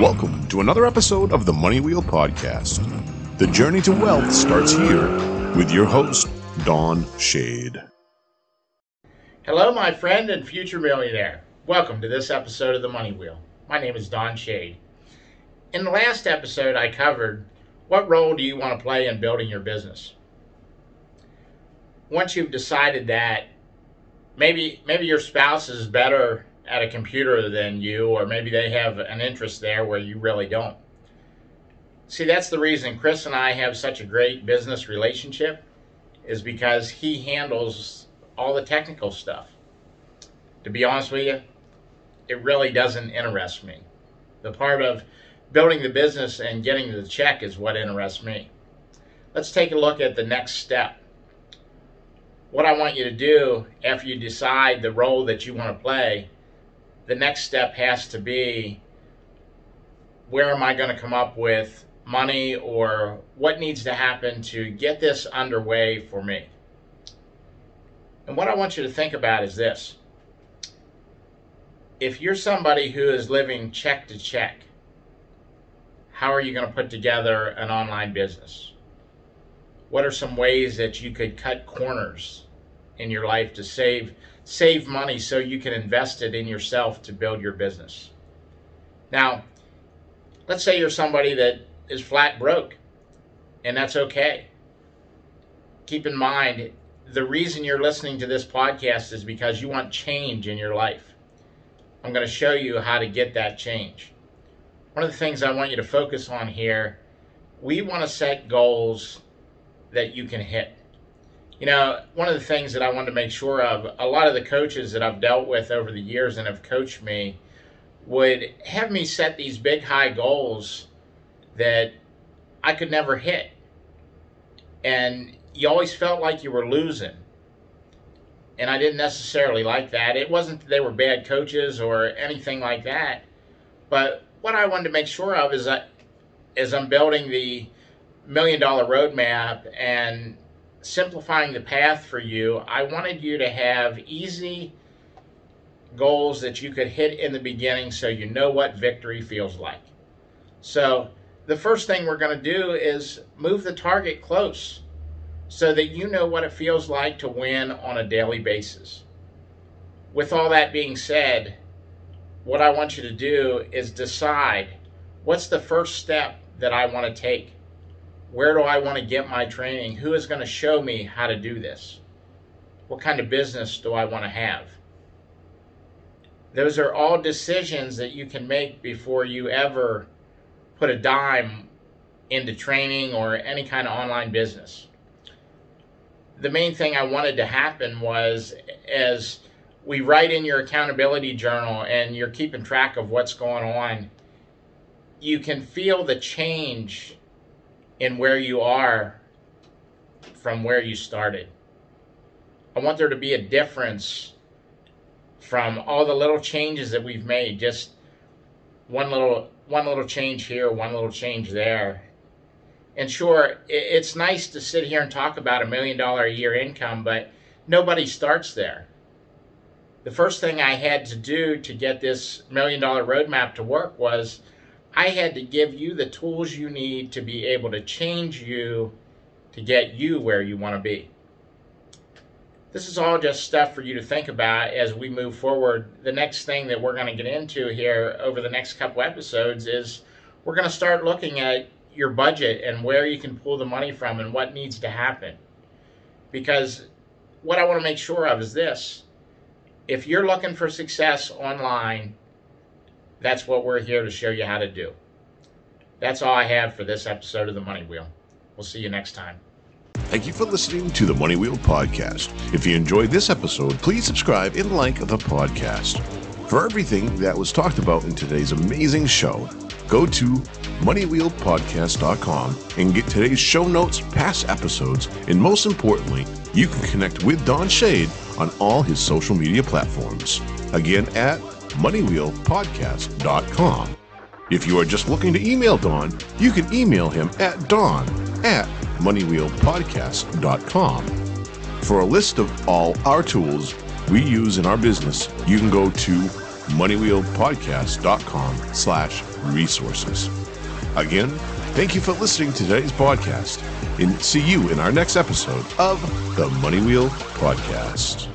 Welcome to another episode of the Money Wheel Podcast. The journey to wealth starts here with your host, Don Shade. Hello, my friend and future millionaire. Welcome to this episode of the Money Wheel. My name is Don Shade. In the last episode, I covered what role do you want to play in building your business. Once you've decided that, maybe maybe your spouse is better at a computer than you, or maybe they have an interest there where you really don't. See, that's the reason Chris and I have such a great business relationship, is because he handles all the technical stuff. To be honest with you, it really doesn't interest me. The part of building the business and getting the check is what interests me. Let's take a look at the next step. What I want you to do after you decide the role that you want to play, the next step has to be where am I going to come up with money or what needs to happen to get this underway for me? And what I want you to think about is this. If you're somebody who is living check to check, how are you going to put together an online business? What are some ways that you could cut corners in your life to save save money so you can invest it in yourself to build your business? Now, let's say you're somebody that is flat broke, and that's okay. Keep in mind, the reason you're listening to this podcast is because you want change in your life. I'm going to show you how to get that change. One of the things I want you to focus on here, we want to set goals that you can hit. You know, one of the things that I wanted to make sure of, a lot of the coaches that I've dealt with over the years and have coached me would have me set these big high goals that I could never hit. And you always felt like you were losing. And I didn't necessarily like that. It wasn't that they were bad coaches or anything like that. But what I wanted to make sure of is that as I'm building the million dollar roadmap and simplifying the path for you, I wanted you to have easy goals that you could hit in the beginning so you know what victory feels like. So, the first thing we're going to do is move the target close so that you know what it feels like to win on a daily basis. With all that being said, what I want you to do is decide what's the first step that I want to take? Where do I want to get my training? Who is going to show me how to do this? What kind of business do I want to have? Those are all decisions that you can make before you ever put a dime into training or any kind of online business. The main thing I wanted to happen was as we write in your accountability journal and you're keeping track of what's going on, you can feel the change in where you are from where you started. I want there to be a difference from all the little changes that we've made, just one little one little change here, one little change there. And sure, it's nice to sit here and talk about a million dollar a year income, but nobody starts there. The first thing I had to do to get this million dollar roadmap to work was I had to give you the tools you need to be able to change you to get you where you want to be. This is all just stuff for you to think about as we move forward. The next thing that we're going to get into here over the next couple episodes is we're going to start looking at your budget and where you can pull the money from and what needs to happen. Because what I want to make sure of is this if you're looking for success online, that's what we're here to show you how to do. That's all I have for this episode of the Money Wheel. We'll see you next time. Thank you for listening to the Money Wheel Podcast. If you enjoyed this episode, please subscribe and like the podcast. For everything that was talked about in today's amazing show, go to moneywheelpodcast.com and get today's show notes, past episodes, and most importantly, you can connect with Don Shade on all his social media platforms. Again, at moneywheelpodcast.com. If you are just looking to email Don, you can email him at don at moneywheelpodcast.com. For a list of all our tools we use in our business, you can go to moneywheelpodcast.com slash resources. Again, thank you for listening to today's podcast and see you in our next episode of the Money Wheel Podcast.